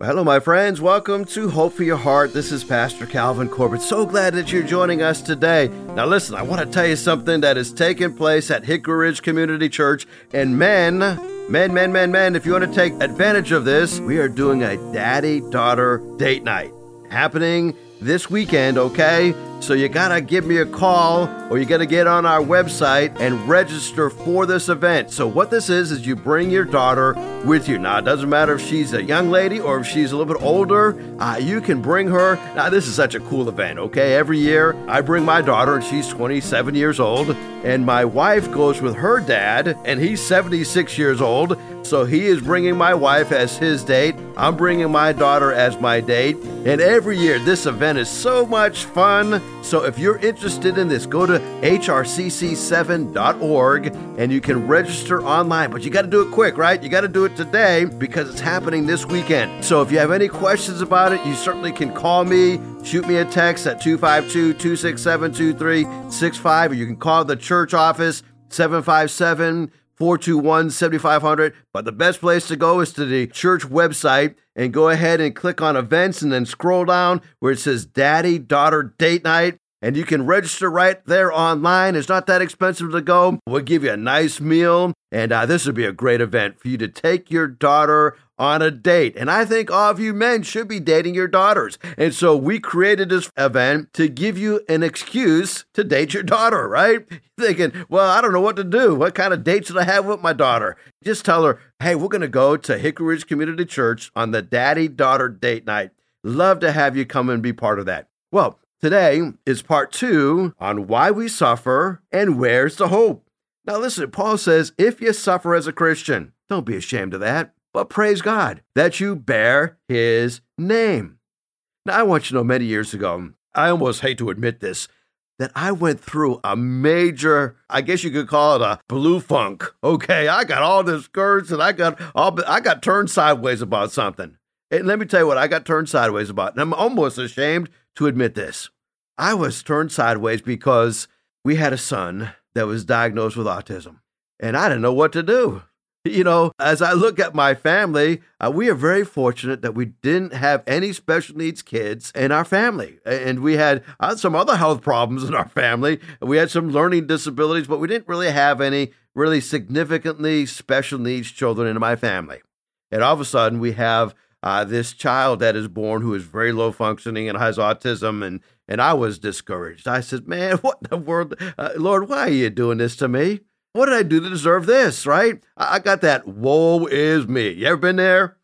Well, hello, my friends. Welcome to Hope for Your Heart. This is Pastor Calvin Corbett. So glad that you're joining us today. Now, listen, I want to tell you something that is taking place at Hickory Ridge Community Church. And men, men, men, men, men, if you want to take advantage of this, we are doing a daddy daughter date night happening this weekend, okay? So you gotta give me a call or you gotta get on our website and register for this event. So, what this is, is you bring your daughter with you. Now, it doesn't matter if she's a young lady or if she's a little bit older, uh, you can bring her. Now, this is such a cool event, okay? Every year I bring my daughter and she's 27 years old, and my wife goes with her dad and he's 76 years old. So, he is bringing my wife as his date. I'm bringing my daughter as my date. And every year, this event is so much fun. So if you're interested in this, go to hrcc7.org and you can register online. But you got to do it quick, right? You got to do it today because it's happening this weekend. So if you have any questions about it, you certainly can call me, shoot me a text at 252 267 2365, or you can call the church office 757 421 7500. But the best place to go is to the church website and go ahead and click on events and then scroll down where it says Daddy Daughter Date Night. And you can register right there online. It's not that expensive to go. We'll give you a nice meal. And uh, this would be a great event for you to take your daughter on a date. And I think all of you men should be dating your daughters. And so we created this event to give you an excuse to date your daughter, right? Thinking, well, I don't know what to do. What kind of date should I have with my daughter? Just tell her, hey, we're going to go to Hickory Ridge Community Church on the daddy daughter date night. Love to have you come and be part of that. Well, today is part two on why we suffer and where's the hope. Now, listen, Paul says, if you suffer as a Christian, don't be ashamed of that but praise God that you bear his name. Now, I want you to know many years ago, I almost hate to admit this, that I went through a major, I guess you could call it a blue funk. Okay, I got all discouraged and I got all, I got turned sideways about something. And let me tell you what I got turned sideways about. And I'm almost ashamed to admit this. I was turned sideways because we had a son that was diagnosed with autism. And I didn't know what to do. You know, as I look at my family, uh, we are very fortunate that we didn't have any special needs kids in our family. And we had uh, some other health problems in our family. We had some learning disabilities, but we didn't really have any really significantly special needs children in my family. And all of a sudden, we have uh, this child that is born who is very low functioning and has autism. And, and I was discouraged. I said, Man, what in the world? Uh, Lord, why are you doing this to me? What did I do to deserve this, right? I got that woe is me. You ever been there?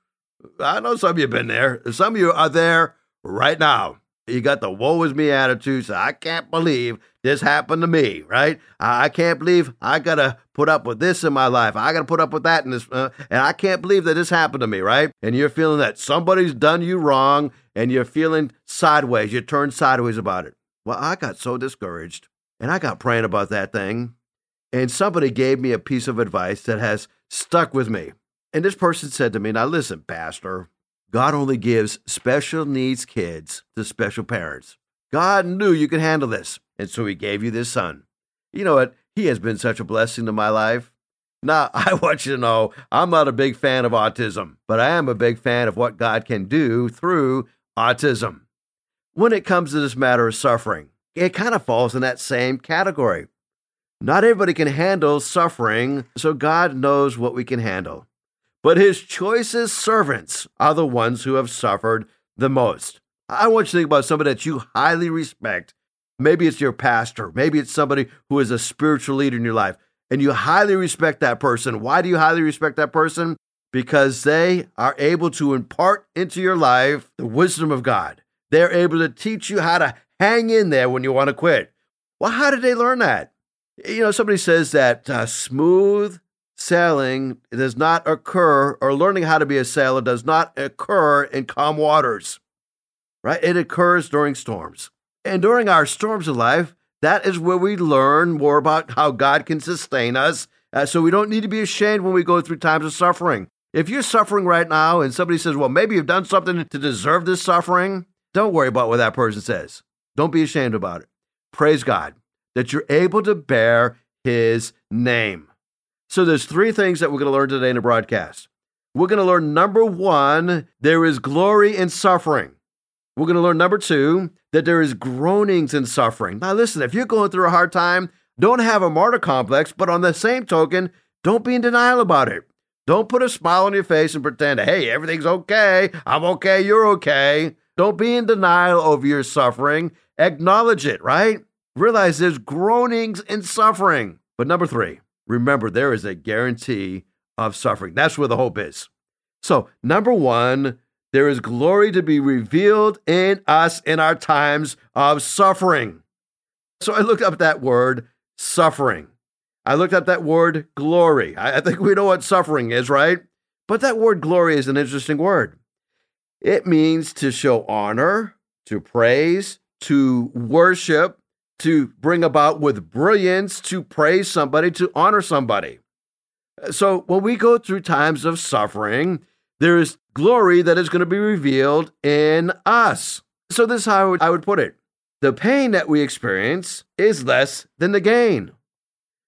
I know some of you have been there. Some of you are there right now. You got the woe is me attitude. So I can't believe this happened to me, right? I can't believe I got to put up with this in my life. I got to put up with that in this. Uh, and I can't believe that this happened to me, right? And you're feeling that somebody's done you wrong and you're feeling sideways. You turn sideways about it. Well, I got so discouraged and I got praying about that thing. And somebody gave me a piece of advice that has stuck with me. And this person said to me, Now listen, Pastor, God only gives special needs kids to special parents. God knew you could handle this, and so He gave you this son. You know what? He has been such a blessing to my life. Now, I want you to know I'm not a big fan of autism, but I am a big fan of what God can do through autism. When it comes to this matter of suffering, it kind of falls in that same category. Not everybody can handle suffering, so God knows what we can handle. But his choicest servants are the ones who have suffered the most. I want you to think about somebody that you highly respect. Maybe it's your pastor, maybe it's somebody who is a spiritual leader in your life, and you highly respect that person. Why do you highly respect that person? Because they are able to impart into your life the wisdom of God. They're able to teach you how to hang in there when you want to quit. Well, how did they learn that? You know, somebody says that uh, smooth sailing does not occur, or learning how to be a sailor does not occur in calm waters, right? It occurs during storms. And during our storms of life, that is where we learn more about how God can sustain us. Uh, so we don't need to be ashamed when we go through times of suffering. If you're suffering right now and somebody says, well, maybe you've done something to deserve this suffering, don't worry about what that person says. Don't be ashamed about it. Praise God that you're able to bear his name. So there's three things that we're going to learn today in the broadcast. we're going to learn number one, there is glory in suffering. We're going to learn number two, that there is groanings in suffering. Now, listen, if you're going through a hard time, don't have a martyr complex, but on the same token, don't be in denial about it. Don't put a smile on your face and pretend, hey, everything's okay. I'm okay. You're okay. Don't be in denial over your suffering. Acknowledge it, right? Realize there's groanings and suffering. But number three, remember there is a guarantee of suffering. That's where the hope is. So, number one, there is glory to be revealed in us in our times of suffering. So I looked up that word, suffering. I looked up that word, glory. I, think we know what suffering is, right? But that word glory is an interesting word. It means to show honor, to praise, to worship, to bring about with brilliance, to praise somebody, to honor somebody. So when we go through times of suffering, there is glory that is going to be revealed in us. So this is how I would, put it. The pain that we experience is less than the gain.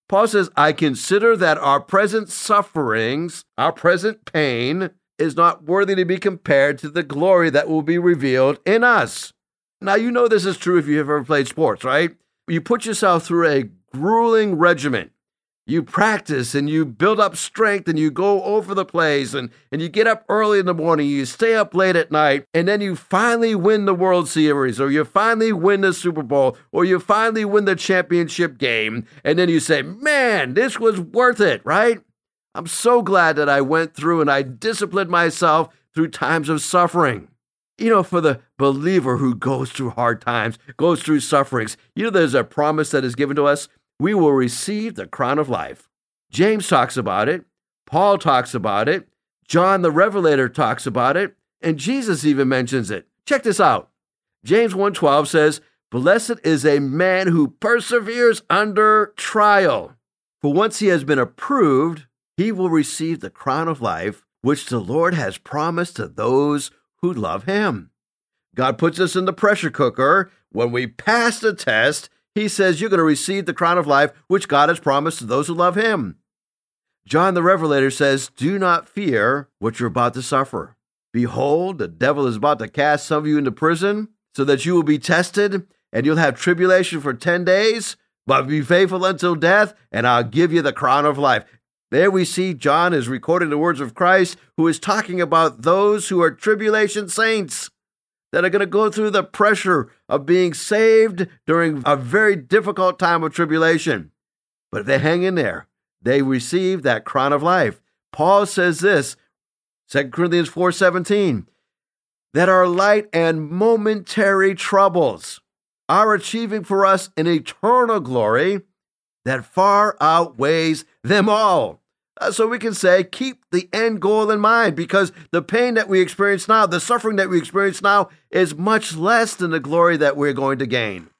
Paul says, I consider that our present sufferings, our present pain, is not worthy to be compared to the glory that will be revealed in us. Now, you know this is true if you've ever played sports, right? You put yourself through a grueling regimen you practice and you build up strength and you go over the plays and, and you get up early in the morning, you stay up late at night, and then you finally win the World Series or you finally win the Super Bowl or you finally win the championship game. And then you say, man, this was worth it, right? I'm so glad that I went through and I disciplined myself through times of suffering. You know, for the believer who goes through hard times, goes through sufferings, you know, there's a promise that is given to us we will receive the crown of life. James talks about it, Paul talks about it, John the Revelator talks about it, and Jesus even mentions it. Check this out. James 1:12 says, "Blessed is a man who perseveres under trial, for once he has been approved, he will receive the crown of life which the Lord has promised to those who love him." God puts us in the pressure cooker. When we pass the test, he says you're going to receive the crown of life which God has promised to those who love him. John the Revelator says, Do not fear what you're about to suffer. Behold, the devil is about to cast some of you into prison so that you will be tested and you'll have tribulation for 10 days, but be faithful until death, and I'll give you the crown of life. There we see John is recording the words of Christ, who is talking about those who are tribulation saints that are going to go through the pressure of being saved during a very difficult time of tribulation. But if they hang in there, they receive that crown of life. Paul says this, 2 Corinthians 4:17, that our light and momentary troubles are achieving for us an eternal glory that far outweighs them all. Uh, so we can say, keep the end goal in mind because the pain that we experience now, the suffering that we experience now, is much less than the glory that we're going to gain.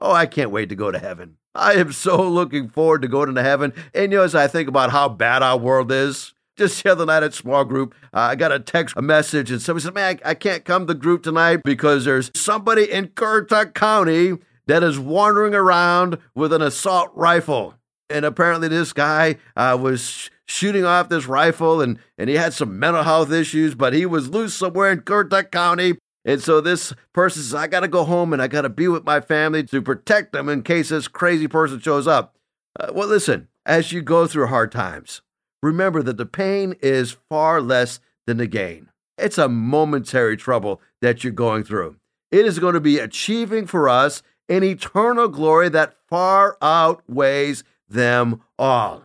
Oh, I can't wait to go to heaven. I am so looking forward to going to heaven. And you know, as I think about how bad our world is, just the other night at small group, uh, I got a text a message, and somebody said, "Man, I, I can't come to group tonight because there's somebody in Currituck County that is wandering around with an assault rifle." and apparently this guy uh, was shooting off this rifle and, and he had some mental health issues, but he was loose somewhere in Currituck County. And so this person says, I got to go home and I got to be with my family to protect them in case this crazy person shows up. Uh, well, listen, as you go through hard times, remember that the pain is far less than the gain. It's a momentary trouble that you're going through. It is going to be achieving for us an eternal glory that far outweighs them all.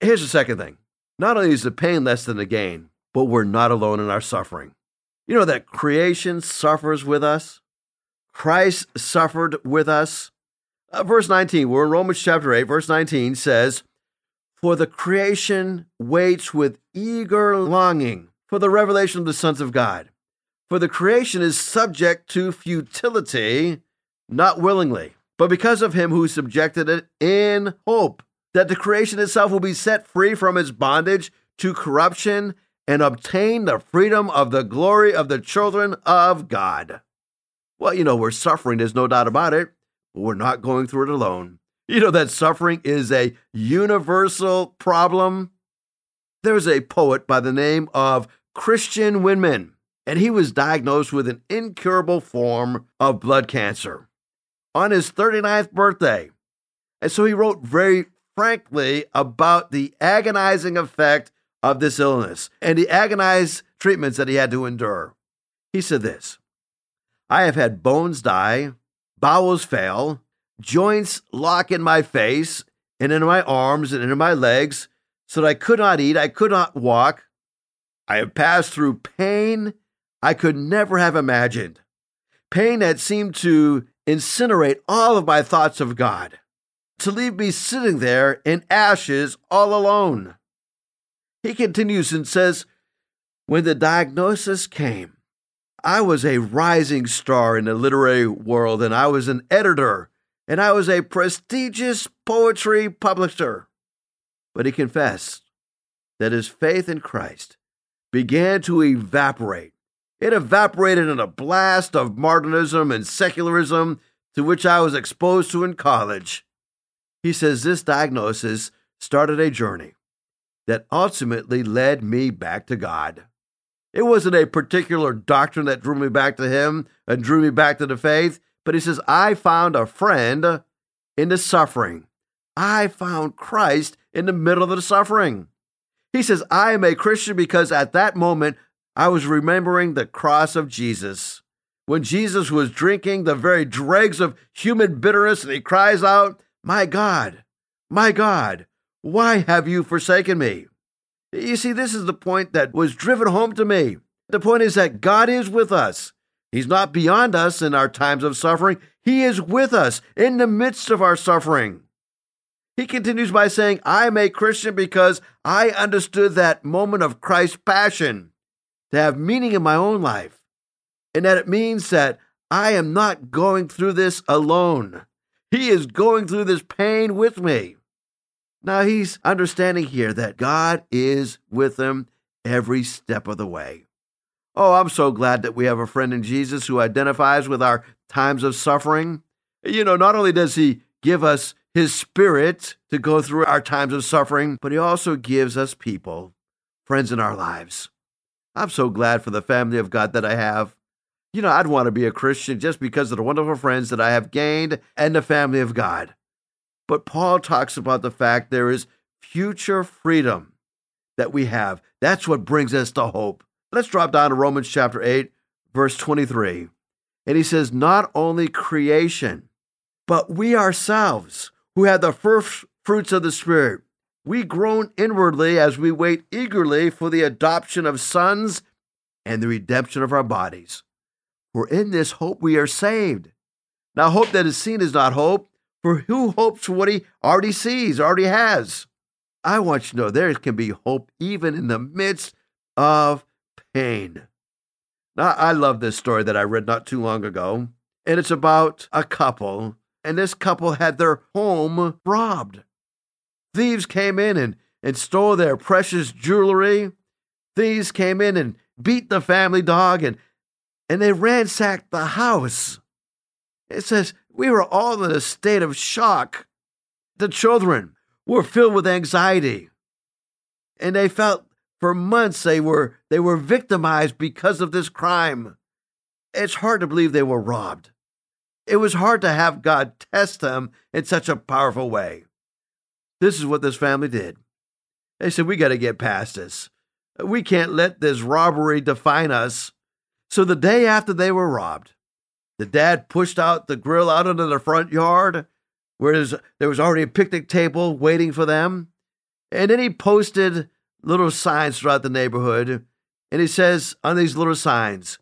Here's the second thing not only is the pain less than the gain, but we're not alone in our suffering. You know that creation suffers with us? Christ suffered with us. Uh, verse 19, we're in Romans chapter 8, verse 19 says, For the creation waits with eager longing for the revelation of the sons of God. For the creation is subject to futility, not willingly but because of him who subjected it in hope that the creation itself will be set free from its bondage to corruption and obtain the freedom of the glory of the children of God. Well, you know, we're suffering, there's no doubt about it, but we're not going through it alone. You know that suffering is a universal problem. There's a poet by the name of Christian Wiman, and he was diagnosed with an incurable form of blood cancer on his 39th birthday. And so he wrote very frankly about the agonizing effect of this illness and the agonized treatments that he had to endure. He said this I have had bones die, bowels fail, joints lock in my face and in my arms and in my legs, so that I could not eat, I could not walk. I have passed through pain I could never have imagined. Pain that seemed to incinerate all of my thoughts of God, to leave me sitting there in ashes all alone. He continues and says, When the diagnosis came, I was a rising star in the literary world, and I was an editor, and I was a prestigious poetry publisher. But he confessed that his faith in Christ began to evaporate. It evaporated in a blast of modernism and secularism to which I was exposed to in college. He says this diagnosis started a journey that ultimately led me back to God. It wasn't a particular doctrine that drew me back to Him and drew me back to the faith, but he says, I found a friend in the suffering. I found Christ in the middle of the suffering. He says, I am a Christian because at that moment I was remembering the cross of Jesus. When Jesus was drinking the very dregs of human bitterness and he cries out, My God, my God, why have you forsaken me? You see, this is the point that was driven home to me. The point is that God is with us. He's not beyond us in our times of suffering. He is with us in the midst of our suffering. He continues by saying, I am a Christian because I understood that moment of Christ's passion to have meaning in my own life, and that it means that I am not going through this alone. He is going through this pain with me. Now he's understanding here that God is with him every step of the way. Oh, I'm so glad that we have a friend in Jesus who identifies with our times of suffering. You know, not only does he give us his spirit to go through our times of suffering, but he also gives us people, friends in our lives. I'm so glad for the family of God that I have. You know, I'd want to be a Christian just because of the wonderful friends that I have gained and the family of God. But Paul talks about the fact there is future freedom that we have. That's what brings us to hope. Let's drop down to Romans chapter 8, verse 23. And he says, Not only creation, but we ourselves, who have the first fruits of the Spirit, we groan inwardly as we wait eagerly for the adoption of sons and the redemption of our bodies. For in this hope we are saved. Now, hope that is seen is not hope, for who hopes for what he already sees, already has? I want you to know there can be hope even in the midst of pain. Now, I love this story that I read not too long ago, and it's about a couple, and this couple had their home robbed. Thieves came in and, and stole their precious jewelry. Thieves came in and beat the family dog, and, and they ransacked the house. It says we were all in a state of shock. The children were filled with anxiety. And they felt for months they were they were victimized because of this crime. It's hard to believe they were robbed. It was hard to have God test them in such a powerful way. This is what this family did. They said, We got to get past this. We can't let this robbery define us. So the day after they were robbed, the dad pushed out the grill out into the front yard where there was already a picnic table waiting for them. And then he posted little signs throughout the neighborhood. And he says on these little signs,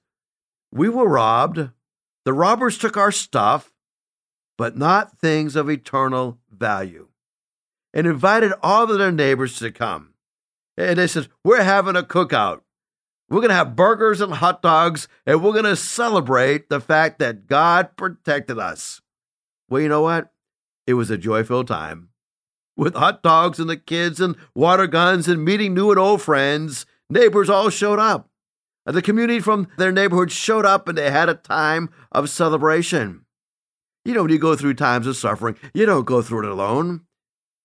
We were robbed. The robbers took our stuff, but not things of eternal value. And invited all of their neighbors to come. And they said, We're having a cookout. We're going to have burgers and hot dogs, and we're going to celebrate the fact that God protected us. Well, you know what? It was a joyful time. With hot dogs and the kids and water guns and meeting new and old friends, neighbors all showed up. The community from their neighborhood showed up and they had a time of celebration. You know, when you go through times of suffering, you don't go through it alone.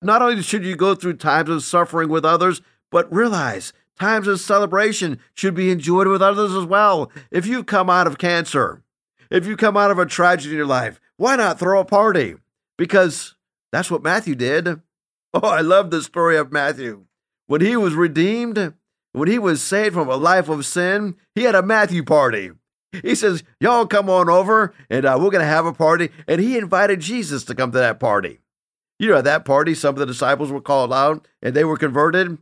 Not only should you go through times of suffering with others, But realize times of celebration should be enjoyed with others as well. If you come out of cancer, if you come out of a tragedy in your life, why not throw a party? Because that's what Matthew did. Oh, I love the story of Matthew. When he was redeemed, when he was saved from a life of sin, he had a Matthew party. He says, Y'all come on over and uh, we're going to have a party. And he invited Jesus to come to that party. You know, at that party, some of the disciples were called out and they were converted.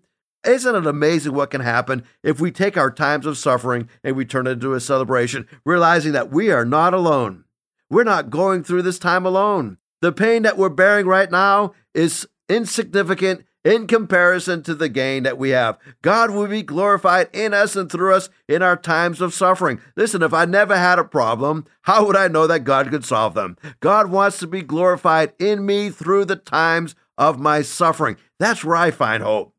Isn't it amazing what can happen if we take our times of suffering and we turn it into a celebration, realizing that we are not alone? We're not going through this time alone. The pain that we're bearing right now is insignificant in comparison to the gain that we have. God will be glorified in us and through us in our times of suffering. Listen, if I never had a problem, how would I know that God could solve them? God wants to be glorified in me through the times of my suffering. That's where I find hope.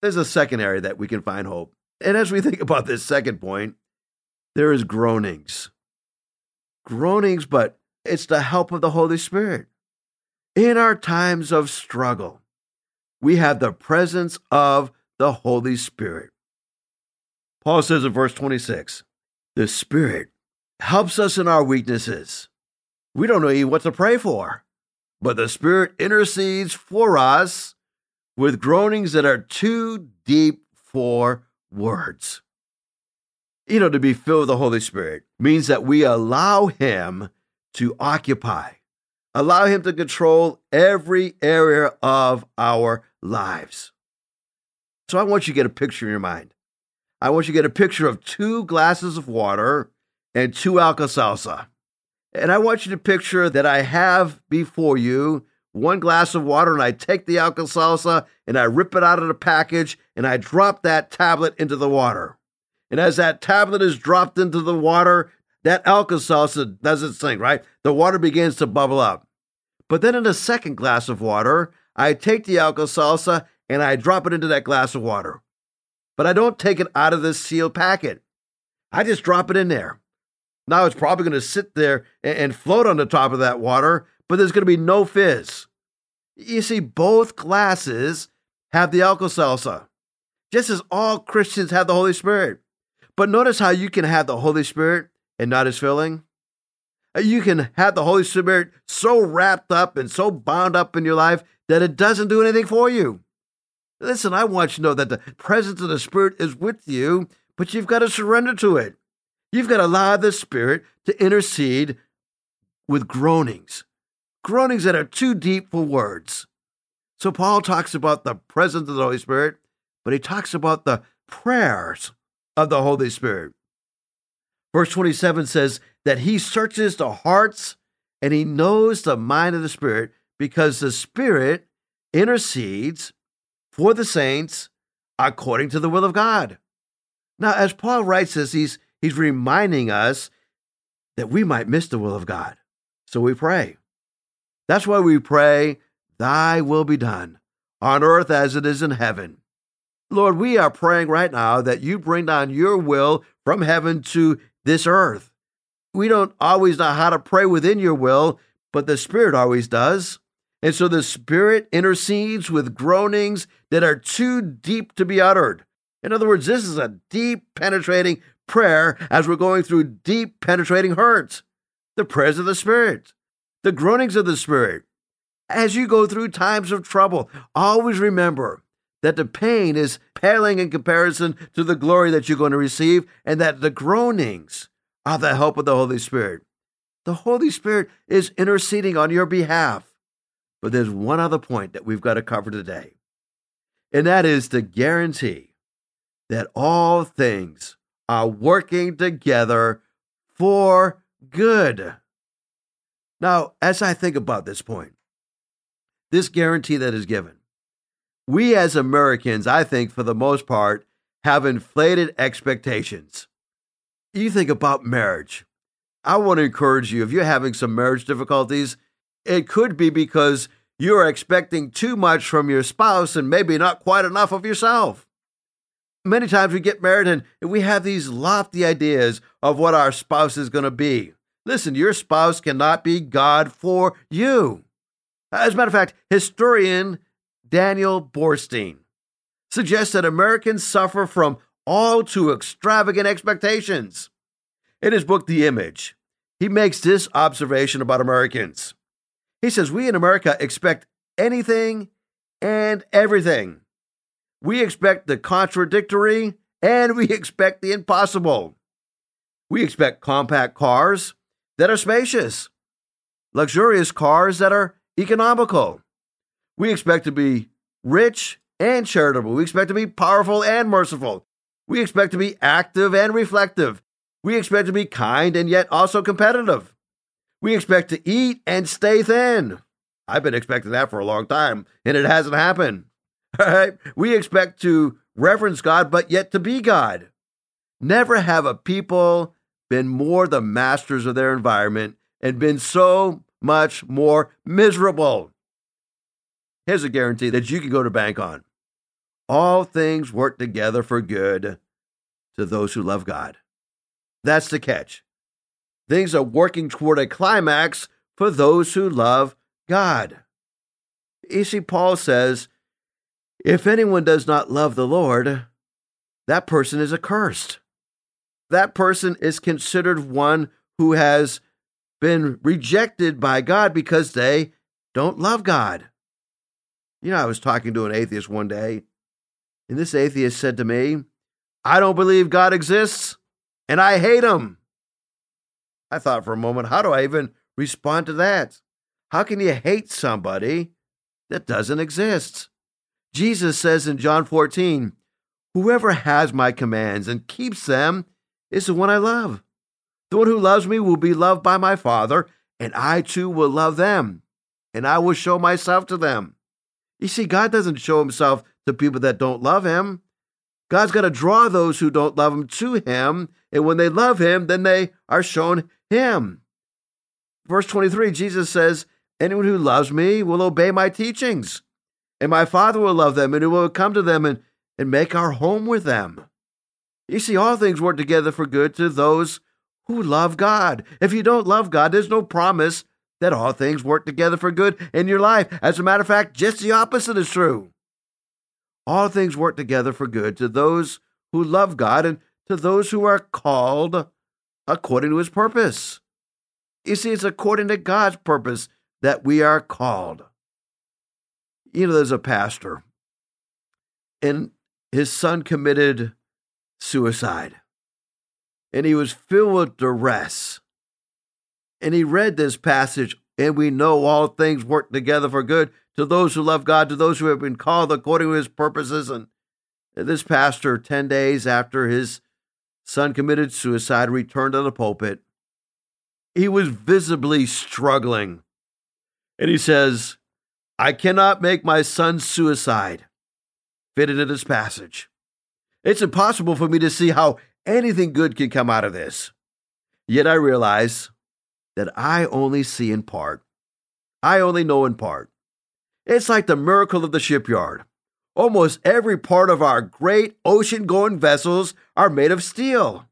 There's a second area that we can find hope. And as we think about this second point, there is groanings. Groanings, but it's the help of the Holy Spirit. In our times of struggle, we have the presence of the Holy Spirit. Paul says in verse 26 the Spirit helps us in our weaknesses. We don't know even what to pray for, but the Spirit intercedes for us with groanings that are too deep for words. You know, to be filled with the Holy Spirit means that we allow Him to occupy, allow Him to control every area of our lives. So I want you to get a picture in your mind. I want you to get a picture of two glasses of water and two Alka-Seltzer. And I want you to picture that I have before you one glass of water and I take the Alka-Seltzer and I rip it out of the package and I drop that tablet into the water. And as that tablet is dropped into the water, that Alka-Seltzer does its thing, right? The water begins to bubble up. But then in the second glass of water, I take the Alka-Seltzer and I drop it into that glass of water. But I don't take it out of this sealed packet. I just drop it in there. Now it's probably going to sit there and float on the top of that water, but there's going to be no fizz. You see, both glasses have the Alka-Seltzer, just as all Christians have the Holy Spirit. But notice how you can have the Holy Spirit and not His filling. You can have the Holy Spirit so wrapped up and so bound up in your life that it doesn't do anything for you. Listen, I want you to know that the presence of the Spirit is with you, but you've got to surrender to it. You've got to allow the Spirit to intercede with groanings, groanings that are too deep for words. So Paul talks about the presence of the Holy Spirit, but he talks about the prayers of the Holy Spirit. Verse 27 says that he searches the hearts and he knows the mind of the Spirit because the Spirit intercedes for the saints according to the will of God. Now, as Paul writes this, he's, he's reminding us that we might miss the will of God. So we pray. That's why we pray, Thy will be done on earth as it is in heaven. Lord, we are praying right now that you bring down your will from heaven to this earth. We don't always know how to pray within your will, but the Spirit always does. And so the Spirit intercedes with groanings that are too deep to be uttered. In other words, this is a deep, penetrating prayer as we're going through deep, penetrating hurts. The prayers of the Spirit, the groanings of the Spirit. As you go through times of trouble, always remember that the pain is paling in comparison to the glory that you're going to receive, and that the groanings are the help of the Holy Spirit. The Holy Spirit is interceding on your behalf. But there's one other point that we've got to cover today, and that is to guarantee that all things are working together for good. Now, as I think about this point, this guarantee that is given, we as Americans, I think, for the most part, have inflated expectations. You think about marriage. I want to encourage you if you're having some marriage difficulties, it could be because you're expecting too much from your spouse and maybe not quite enough of yourself. Many times we get married and we have these lofty ideas of what our spouse is going to be. Listen, your spouse cannot be God for you. As a matter of fact, historian Daniel Boorstin suggests that Americans suffer from all too extravagant expectations. In his book, The Image, he makes this observation about Americans. He says, We in America expect anything and everything. We expect the contradictory and we expect the impossible. We expect compact cars that are spacious, luxurious cars that are economical. We expect to be rich and charitable. We expect to be powerful and merciful. We expect to be active and reflective. We expect to be kind and yet also competitive. We expect to eat and stay thin. I've been expecting that for a long time, and it hasn't happened. All right? We expect to reverence God, but yet to be God. Never have a people been more the masters of their environment and been so much more miserable. Here's a guarantee that you can go to bank on. All things work together for good to those who love God. That's the catch. Things are working toward a climax for those who love God. You see, Paul says, if anyone does not love the Lord, that person is accursed. That person is considered one who has been rejected by God because they don't love God. You know, I was talking to an atheist one day, and this atheist said to me, I don't believe God exists, and I hate him. I thought for a moment, how do I even respond to that? How can you hate somebody that doesn't exist? Jesus says in John 14, Whoever has my commands and keeps them is the one I love. The one who loves me will be loved by my Father, and I too will love them, and I will show myself to them. You see, God doesn't show himself to people that don't love him. God's got to draw those who don't love him to him, and when they love him, then they are shown him. Verse 23, Jesus says, Anyone who loves me will obey my teachings, and my Father will love them, and he will come to them and, and make our home with them. You see, all things work together for good to those who love God. If you don't love God, there's no promise that all things work together for good in your life. As a matter of fact, just the opposite is true. All things work together for good to those who love God and to those who are called according to his purpose. You see, it's according to God's purpose that we are called. You know, there's a pastor, and his son committed suicide. And he was filled with duress. And he read this passage, and we know all things work together for good to those who love God, to those who have been called according to his purposes. And this pastor, 10 days after his son committed suicide, returned to the pulpit. He was visibly struggling. And he says, I cannot make my son's suicide fit into this passage. It's impossible for me to see how anything good can come out of this. Yet I realize that I only see in part. I only know in part. It's like the miracle of the shipyard. Almost every part of our great ocean going vessels are made of steel.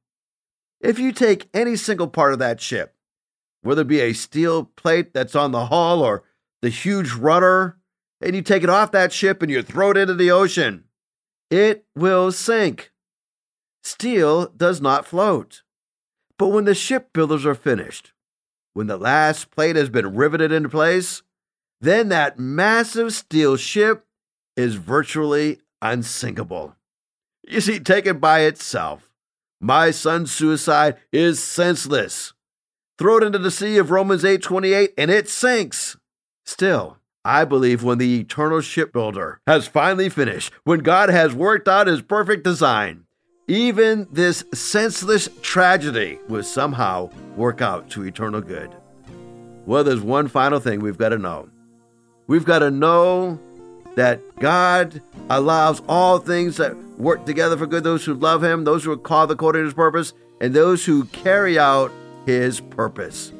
If you take any single part of that ship, whether it be a steel plate that's on the hull or the huge rudder, and you take it off that ship and you throw it into the ocean, it will sink. Steel does not float. But when the shipbuilders are finished, when the last plate has been riveted into place, then that massive steel ship is virtually unsinkable. You see, taken by itself, my son's suicide is senseless. Throw it into the sea of Romans 8:28 and it sinks. Still, I believe when the eternal shipbuilder has finally finished, when God has worked out his perfect design, even this senseless tragedy will somehow work out to eternal good. Well, there's one final thing we've got to know. We've got to know that God allows all things that work together for good those who love him, those who are called according to his purpose, and those who carry out his purpose.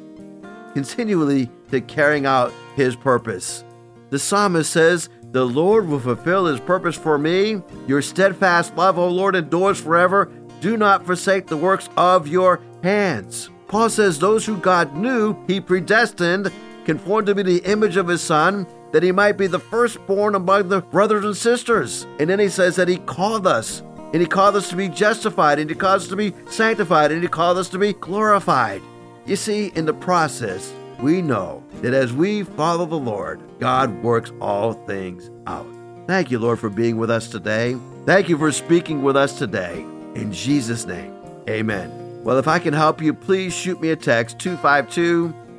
Continually to carrying out his purpose. The psalmist says, The Lord will fulfill his purpose for me. Your steadfast love, O Lord, endures forever. Do not forsake the works of your hands. Paul says, Those who God knew, he predestined, conformed to be the image of his Son, that he might be the firstborn among the brothers and sisters. And then he says that he called us, and he called us to be justified, and he called us to be sanctified, and he called us to be glorified. You see, in the process, we know that as we follow the Lord, God works all things out. Thank you, Lord, for being with us today. Thank you for speaking with us today. In Jesus' name, amen. Well, if I can help you, please shoot me a text 252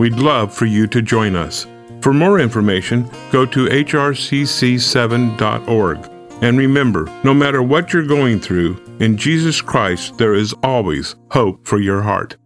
We'd love for you to join us. For more information, go to hrcc7.org. And remember, no matter what you're going through, in Jesus Christ there is always hope for your heart.